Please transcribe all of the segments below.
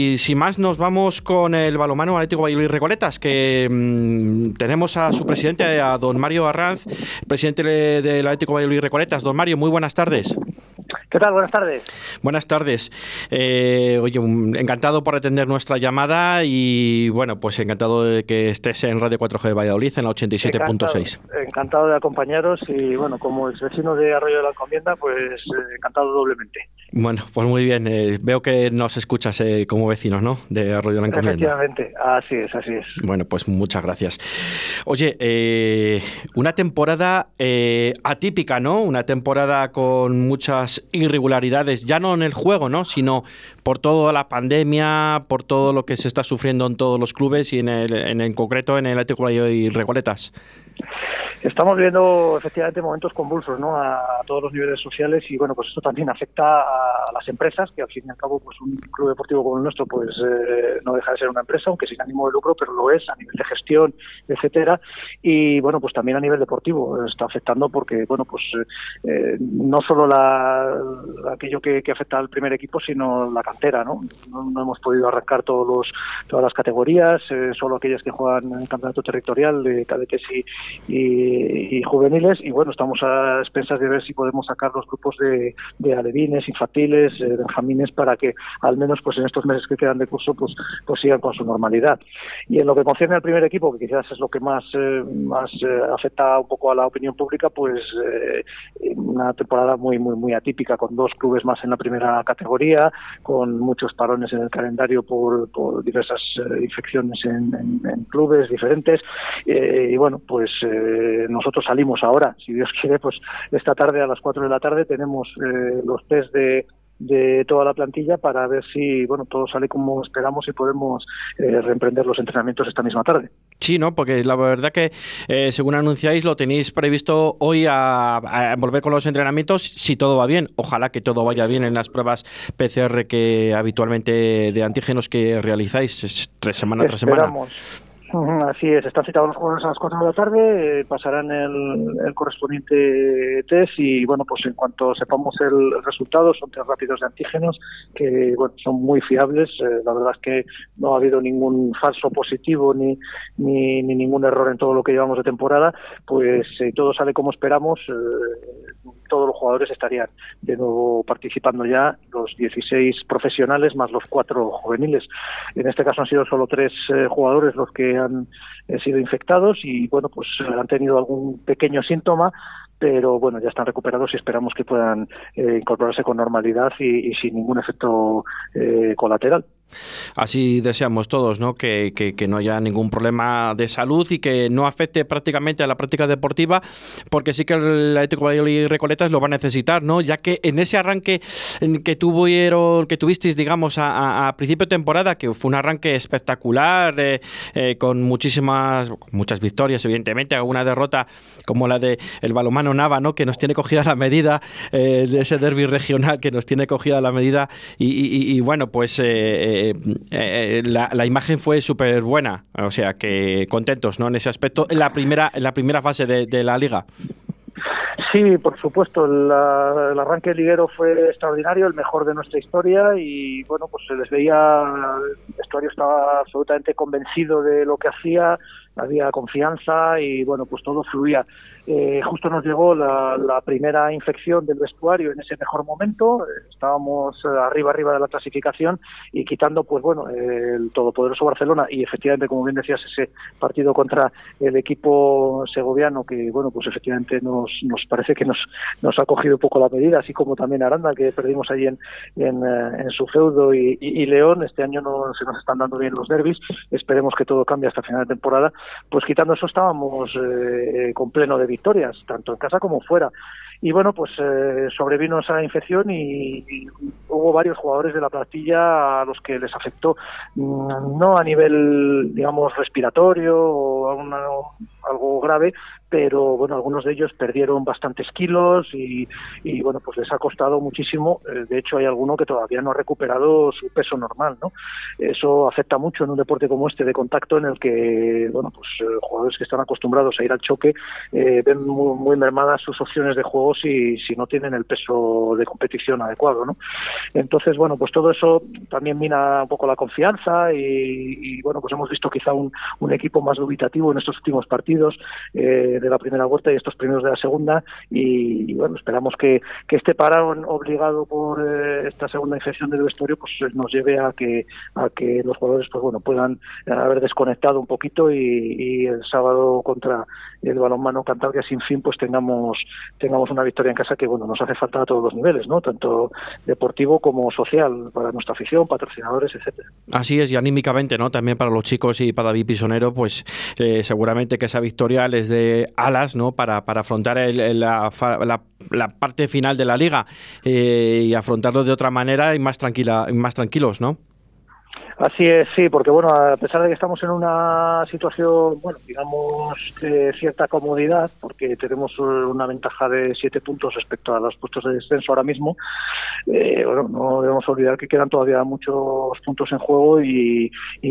Y sin más, nos vamos con el balomano Atlético Valladolid Recoletas, que mm, tenemos a su presidente, a don Mario Arranz, presidente del Atlético Valladolid Recoletas. Don Mario, muy buenas tardes. ¿Qué tal? Buenas tardes. Buenas tardes. Eh, oye, encantado por atender nuestra llamada y bueno, pues encantado de que estés en Radio 4G de Valladolid en la 87.6. Encantado, de acompañaros y bueno, como es vecino de Arroyo de la Encomienda, pues eh, encantado doblemente. Bueno, pues muy bien. Eh, veo que nos escuchas como vecinos, ¿no? De Arroyo de la Encomienda. Efectivamente, así es, así es. Bueno, pues muchas gracias. Oye, eh, una temporada eh, atípica, ¿no? Una temporada con muchas irregularidades, ya no en el juego, ¿no? Sino por toda la pandemia, por todo lo que se está sufriendo en todos los clubes y en, el, en, concreto en el Atlético y Regoletas. Estamos viendo efectivamente momentos convulsos ¿no? a, todos los niveles sociales y bueno, pues esto también afecta a las empresas, que al fin y al cabo pues un club deportivo como el nuestro pues eh, no deja de ser una empresa, aunque sin ánimo de lucro, pero lo es a nivel de gestión, etcétera. Y bueno, pues también a nivel deportivo está afectando porque bueno, pues eh, no solo la, aquello que, afecta al primer equipo, sino la cantera, ¿no? No, hemos podido arrancar todos los, todas las categorías, eh, solo aquellas que juegan en el campeonato territorial de cadetes y y, juveniles y bueno, estamos a expensas de ver si podemos sacar los grupos de, de alevines, infantiles, eh, benjamines para que al menos pues en estos meses que quedan de curso pues, pues sigan con su normalidad. Y en lo que concierne al primer equipo, que quizás es lo que más, eh, más eh, afecta un poco a la opinión pública, pues una temporada muy, muy, muy atípica con dos clubes más en la primera categoría, con muchos parones en el calendario por, por diversas infecciones en, en, clubes diferentes. y bueno, pues eh, nosotros salimos ahora, si Dios quiere, pues esta tarde a las 4 de la tarde tenemos eh, los test de, de toda la plantilla para ver si bueno todo sale como esperamos y podemos eh, reemprender los entrenamientos esta misma tarde. Sí, ¿no? Porque la verdad que, según anunciáis, lo tenéis previsto hoy a, volver con los entrenamientos si todo va bien. Ojalá que todo vaya bien en las pruebas PCR que habitualmente de antígenos que realizáis tres semana tras semana. Así es, están citados los jugadores a las 4 de la tarde, eh, pasarán el, correspondiente test y bueno, pues en cuanto sepamos el, resultado, son test rápidos de antígenos que bueno, son muy fiables. Eh, la verdad es que no ha habido ningún falso positivo ni, ni, ningún error en todo lo que llevamos de temporada. Pues si todo sale como esperamos, eh, todos los jugadores estarían de nuevo participando ya, los 16 profesionales más los cuatro juveniles. En este caso han sido solo tres jugadores los que han eh, sido infectados y bueno, pues han tenido algún pequeño síntoma, pero bueno, ya están recuperados y esperamos que puedan eh, incorporarse con normalidad y, sin ningún efecto eh, colateral. Así deseamos todos, ¿no? Que, que, no haya ningún problema de salud y que no afecte prácticamente a la práctica deportiva, porque sí que el Atlético Valladolid Recoletas lo va a necesitar, ¿no? Ya que en ese arranque que tuvieron, que tuvisteis, digamos, a, principio de temporada, que fue un arranque espectacular, eh, eh, con muchísimas, muchas victorias, evidentemente, alguna derrota como la de el balomano Nava, ¿no? Que nos tiene cogida la medida eh, de ese derby regional que nos tiene cogida la medida y, bueno, pues eh, eh, la, imagen fue súper buena, o sea que contentos ¿no? en ese aspecto, en la primera, en la primera fase de, la liga. Sí, por supuesto, el, arranque liguero fue extraordinario, el mejor de nuestra historia y bueno, pues se les veía, vestuario estaba absolutamente convencido de lo que hacía, había confianza y bueno, pues todo fluía. Eh, justo nos llegó la, primera infección del vestuario en ese mejor momento, estábamos arriba arriba de la clasificación y quitando pues bueno el todopoderoso Barcelona y efectivamente como bien decías ese partido contra el equipo segoviano que bueno pues efectivamente nos, nos parece que nos, nos ha cogido un poco la medida, así como también Aranda que perdimos allí en, en, eh, su feudo y, León, este año no se nos están dando bien los derbis, esperemos que todo cambie hasta final de temporada, pues quitando eso estábamos eh, con pleno de victorias, tanto en casa como fuera. Y bueno, pues eh, sobrevino esa infección y, hubo varios jugadores de la plantilla a los que les afectó, mm, no a nivel, digamos, respiratorio o algo grave, pero bueno, algunos de ellos perdieron bastantes kilos y, y bueno, pues les ha costado muchísimo. Eh, de hecho, hay alguno que todavía no ha recuperado su peso normal, ¿no? Eso afecta mucho en un deporte como este de contacto en el que, bueno, pues eh, jugadores que están acostumbrados a ir al choque eh, ven muy, muy, mermadas sus opciones de juego si, si no tienen el peso de competición adecuado, ¿no? Entonces, bueno, pues todo eso también mina un poco la confianza y, bueno, pues hemos visto quizá un, un, equipo más dubitativo en estos últimos partidos eh, de la primera vuelta y estos primeros de la segunda. Y, bueno, esperamos que, que este parón obligado por eh, esta segunda infección del vestuario pues nos lleve a que a que los jugadores pues bueno puedan haber desconectado un poquito y, el sábado contra el balonmano Cantabria sin fin pues tengamos tengamos una victoria en casa que bueno nos hace falta a todos los niveles no tanto deportivo como social para nuestra afición patrocinadores etcétera. Así es y anímicamente no también para los chicos y para David Pisonero pues eh, seguramente que esa victoria les dé alas no para, para afrontar el, la, la, la, parte final de la liga eh, y afrontarlo de otra manera y más tranquila y más tranquilos no Así es, sí, porque bueno, a pesar de que estamos en una situación, bueno, digamos, de cierta comodidad, porque tenemos una ventaja de siete puntos respecto a los puestos de descenso ahora mismo, eh, bueno, no debemos olvidar que quedan todavía muchos puntos en juego y,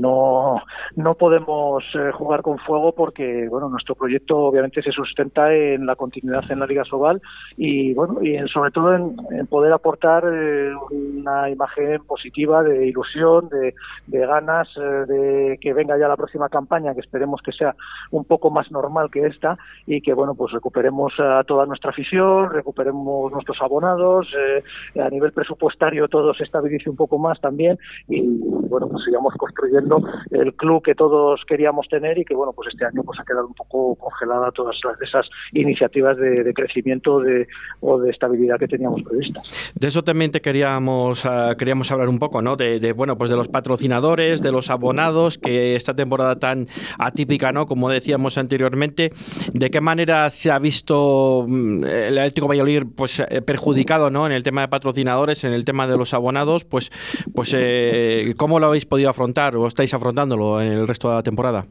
no, no podemos eh, jugar con fuego porque, bueno, nuestro proyecto obviamente se sustenta en la continuidad en la Liga Sobal y, bueno, y sobre todo en, en poder aportar eh, una imagen positiva de ilusión, de de ganas eh, de que venga ya la próxima campaña, que esperemos que sea un poco más normal que esta y que bueno pues recuperemos a toda nuestra afición, recuperemos nuestros abonados, eh, a nivel presupuestario todo se estabilice un poco más también y bueno pues sigamos construyendo el club que todos queríamos tener y que bueno pues este año pues ha quedado un poco congelada todas esas iniciativas de, crecimiento de, o de estabilidad que teníamos previstas. De eso también te queríamos uh, queríamos hablar un poco, ¿no? De, de bueno pues de los patrocinadores patrocinadores, de los abonados, que esta temporada tan atípica, ¿no? Como decíamos anteriormente, ¿de qué manera se ha visto mm, el Atlético Valladolid pues, eh, perjudicado, ¿no? En el tema de patrocinadores, en el tema de los abonados, pues, pues eh, ¿cómo lo habéis podido afrontar o estáis afrontándolo en el resto de la temporada?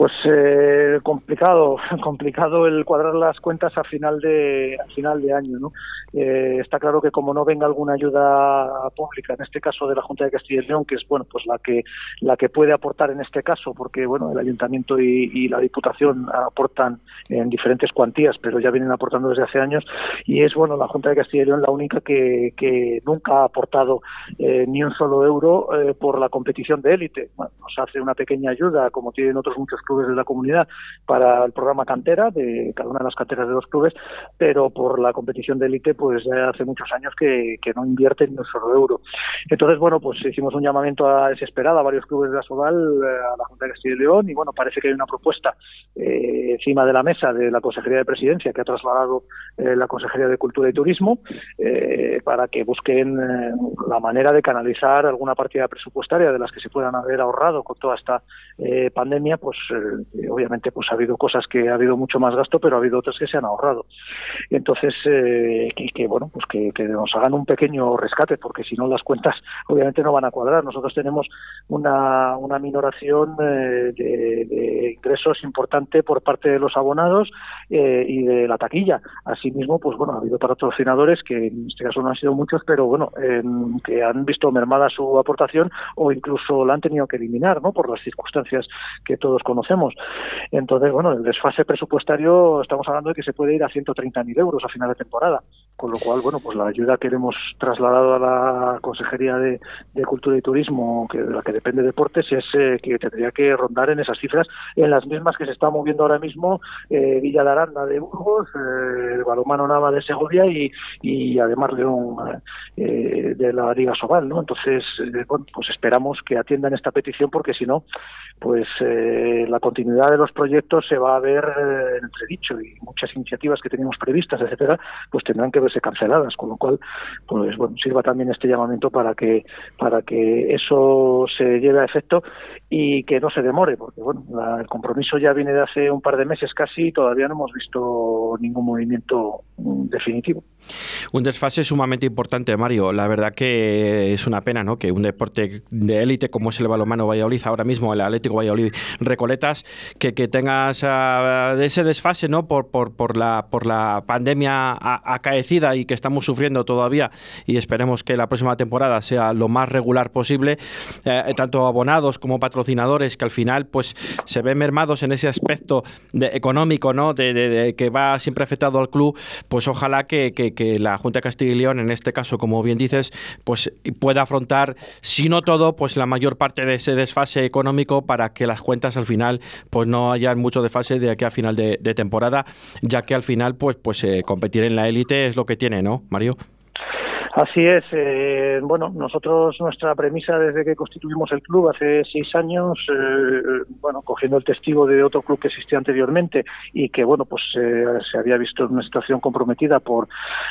Pues eh, complicado, complicado el cuadrar las cuentas a final de a final de año, ¿no? Eh, está claro que como no venga alguna ayuda pública, en este caso de la Junta de Castilla y León, que es bueno, pues la que la que puede aportar en este caso, porque bueno, el Ayuntamiento y, la Diputación aportan en diferentes cuantías, pero ya vienen aportando desde hace años y es bueno la Junta de Castilla y León la única que, que nunca ha aportado eh, ni un solo euro por la competición de élite. Bueno, nos hace una pequeña ayuda, como tienen otros muchos clubes de la comunidad para el programa cantera de cada una de las canteras de los clubes, pero por la competición de élite pues ya hace muchos años que, no invierten ni un solo euro. Entonces, bueno, pues hicimos un llamamiento a desesperada a varios clubes de la Soval, eh, a la Junta de Castilla y León, y bueno, parece que hay una propuesta eh, encima de la mesa de la Consejería de Presidencia que ha trasladado eh, la Consejería de Cultura y Turismo eh, para que busquen eh, la manera de canalizar alguna partida presupuestaria de las que se puedan haber ahorrado con toda esta eh, pandemia, pues eh, obviamente pues ha habido cosas que ha habido mucho más gasto, pero ha habido otras que se han ahorrado. Entonces, eh, que, bueno, pues que, nos hagan un pequeño rescate, porque si no las cuentas obviamente no van a cuadrar. Nosotros tenemos una, una minoración eh, de, ingresos importante por parte de los abonados y de la taquilla. Asimismo, pues bueno, ha habido patrocinadores que en este caso no han sido muchos, pero bueno, que han visto mermada su aportación o incluso la han tenido que eliminar, ¿no? Por las circunstancias que todos conocemos. Entonces, bueno, el desfase presupuestario estamos hablando de que se puede ir a 130.000 euros a final de temporada, con lo cual, bueno, pues la ayuda que hemos trasladado a la Consejería de, Cultura y Turismo, que de la que depende Deportes, es eh, que tendría que rondar en esas cifras, en las mismas que se está moviendo ahora mismo eh, Villa de Aranda de Burgos, eh, el Balomano Nava de Segovia y, y además León eh, de la Liga Sobal, ¿no? Entonces, bueno, pues esperamos que atiendan esta petición porque si no, pues la continuidad de los proyectos se va a ver entredicho y muchas iniciativas que teníamos previstas, etcétera, pues tendrán que verse canceladas, con lo cual, pues bueno, sirva también este llamamiento para que para que eso se lleve a efecto y que no se demore, porque bueno, el compromiso ya viene de hace un par de meses casi y todavía no hemos visto ningún movimiento mm, definitivo. Un desfase sumamente importante, Mario. La verdad que es una pena, ¿no? Que un deporte de élite como es el balonmano Valladolid, ahora mismo el Atlético Valladolid Recoletas, que, que tengas uh, ese desfase, ¿no? Por, por, por, la, por la pandemia acaecida y que estamos sufriendo todavía y esperemos que la próxima temporada sea lo más regular posible, eh, tanto abonados como patrocinadores, que al final pues se ven mermados en ese aspecto de, económico, ¿no? De, de, de, que va siempre afectado al club, pues ojalá que, que, que la Junta de Castilla y León, en este caso, como bien dices, pues pueda afrontar, si no todo, pues la mayor parte de ese desfase económico para que las cuentas al final pues no haya mucho desfase de aquí a final de temporada, ya que al final pues, pues eh, competir en la élite es lo que tiene, ¿no, Mario? Así es. Eh, bueno, nosotros nuestra premisa desde que constituimos el club hace seis años, eh, bueno, cogiendo el testigo de otro club que existía anteriormente y que bueno, pues eh, se había visto en una situación comprometida por,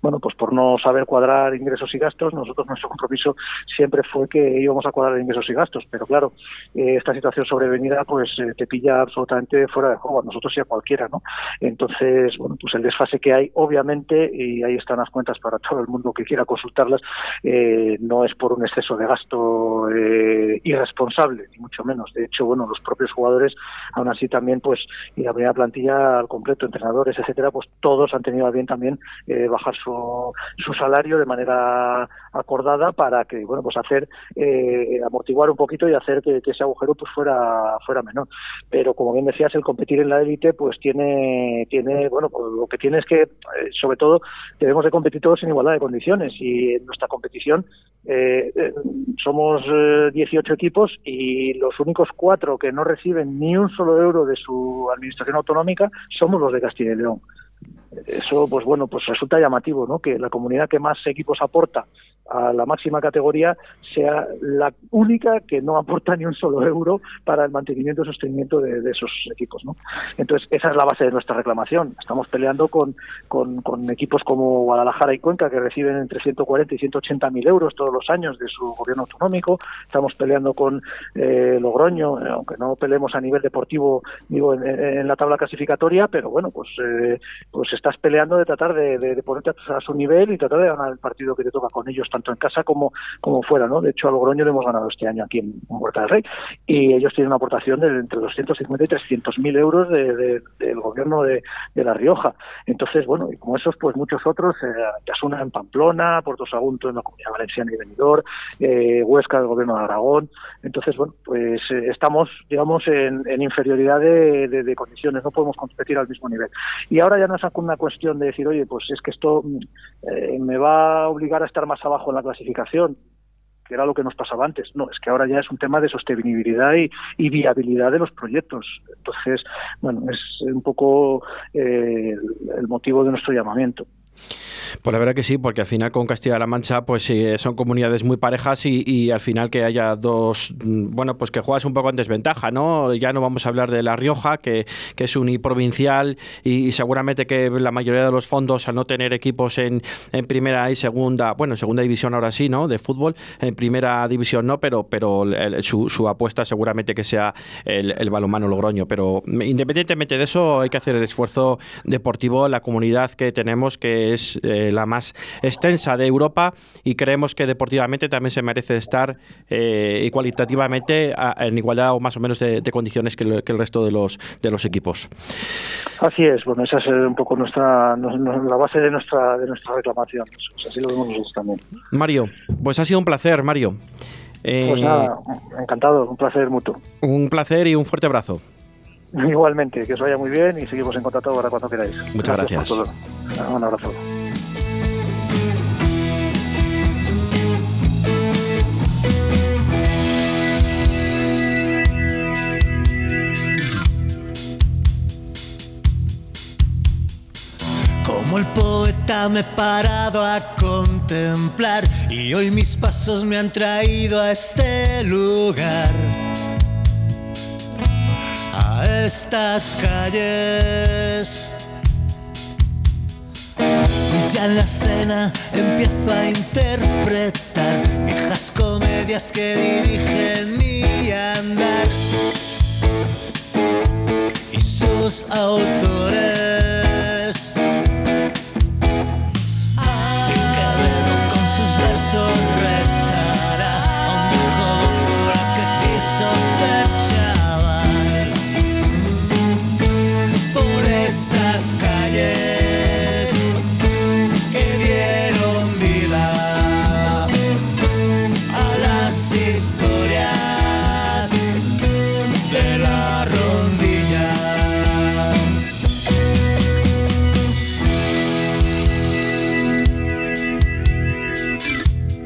bueno, pues por no saber cuadrar ingresos y gastos. Nosotros nuestro compromiso siempre fue que íbamos a cuadrar ingresos y gastos, pero claro, eh, esta situación sobrevenida pues eh, te pilla absolutamente fuera de juego a nosotros y a cualquiera, ¿no? Entonces, bueno, pues el desfase que hay, obviamente, y ahí están las cuentas para todo el mundo que quiera consultarlas, eh, no es por un exceso de gasto eh, irresponsable, ni mucho menos. De hecho, bueno, los propios jugadores, aún así también, pues, y la primera plantilla al completo, entrenadores, etcétera, pues todos han tenido a bien también eh, bajar su, su salario de manera acordada para que, bueno, pues hacer, eh, amortiguar un poquito y hacer que, que, ese agujero pues fuera, fuera menor. Pero como bien decías, el competir en la élite, pues tiene, tiene, bueno, pues, lo que tiene es que, eh, sobre todo, debemos de competir todos en igualdad de condiciones y en nuestra competición eh, eh somos 18 equipos y los únicos cuatro que no reciben ni un solo euro de su administración autonómica somos los de Castilla y León. Eso, pues bueno, pues resulta llamativo, ¿no? Que la comunidad que más equipos aporta a la máxima categoría sea la única que no aporta ni un solo euro para el mantenimiento y sostenimiento de, esos equipos. ¿no? Entonces, esa es la base de nuestra reclamación. Estamos peleando con, con, equipos como Guadalajara y Cuenca, que reciben entre 140 y 180 mil euros todos los años de su gobierno autonómico. Estamos peleando con eh, Logroño, aunque no peleemos a nivel deportivo, digo, en, la tabla clasificatoria, pero bueno, pues, eh, pues estás peleando de tratar de, ponerte a su nivel y tratar de ganar el partido que te toca con ellos tanto en casa como, como fuera, ¿no? De hecho, a Logroño le hemos ganado este año aquí en, Huerta del Rey y ellos tienen una aportación de entre 250 y 300 mil euros de, de, del gobierno de, de, La Rioja. Entonces, bueno, y como esos, pues muchos otros, eh, Yasuna en Pamplona, Puerto Sagunto en la Comunidad Valenciana y Benidorm, eh, Huesca del gobierno de Aragón. Entonces, bueno, pues eh, estamos, digamos, en, en inferioridad de, de, condiciones, no podemos competir al mismo nivel. Y ahora ya no es una cuestión de decir, oye, pues es que esto eh, me va a obligar a estar más abajo en la clasificación, que era lo que nos pasaba antes. No, es que ahora ya es un tema de sostenibilidad y, y viabilidad de los proyectos. Entonces, bueno, es un poco eh, el motivo de nuestro llamamiento. Pues la verdad que sí, porque al final con Castilla-La Mancha pues eh, son comunidades muy parejas y, al final que haya dos, bueno, pues que juegas un poco en desventaja, ¿no? Ya no vamos a hablar de La Rioja, que, que es uniprovincial y, y, seguramente que la mayoría de los fondos al no tener equipos en, en, primera y segunda, bueno, en segunda división ahora sí, ¿no? De fútbol, en primera división no, pero, pero su, apuesta seguramente que sea el, el balonmano Logroño, pero independientemente de eso hay que hacer el esfuerzo deportivo, la comunidad que tenemos que es eh, la más extensa de Europa y creemos que deportivamente también se merece estar eh, y cualitativamente a, en igualdad o más o menos de, de condiciones que el, que el, resto de los, de los equipos. Así es, bueno, esa es un poco nuestra, la base de nuestra, de nuestra reclamación. Así lo vemos nosotros también. Mario, pues ha sido un placer, Mario. Eh, pues nada, encantado, un placer mutuo. Un placer y un fuerte abrazo. Igualmente, que os vaya muy bien y seguimos en contacto para cuando queráis. Muchas gracias. gracias. Un abrazo. Como el poeta me he parado a contemplar y hoy mis pasos me han traído a este lugar, a estas calles Ya en la escena empiezo a interpretar viejas comedias que dirigen mi andar. Y sus autores so sad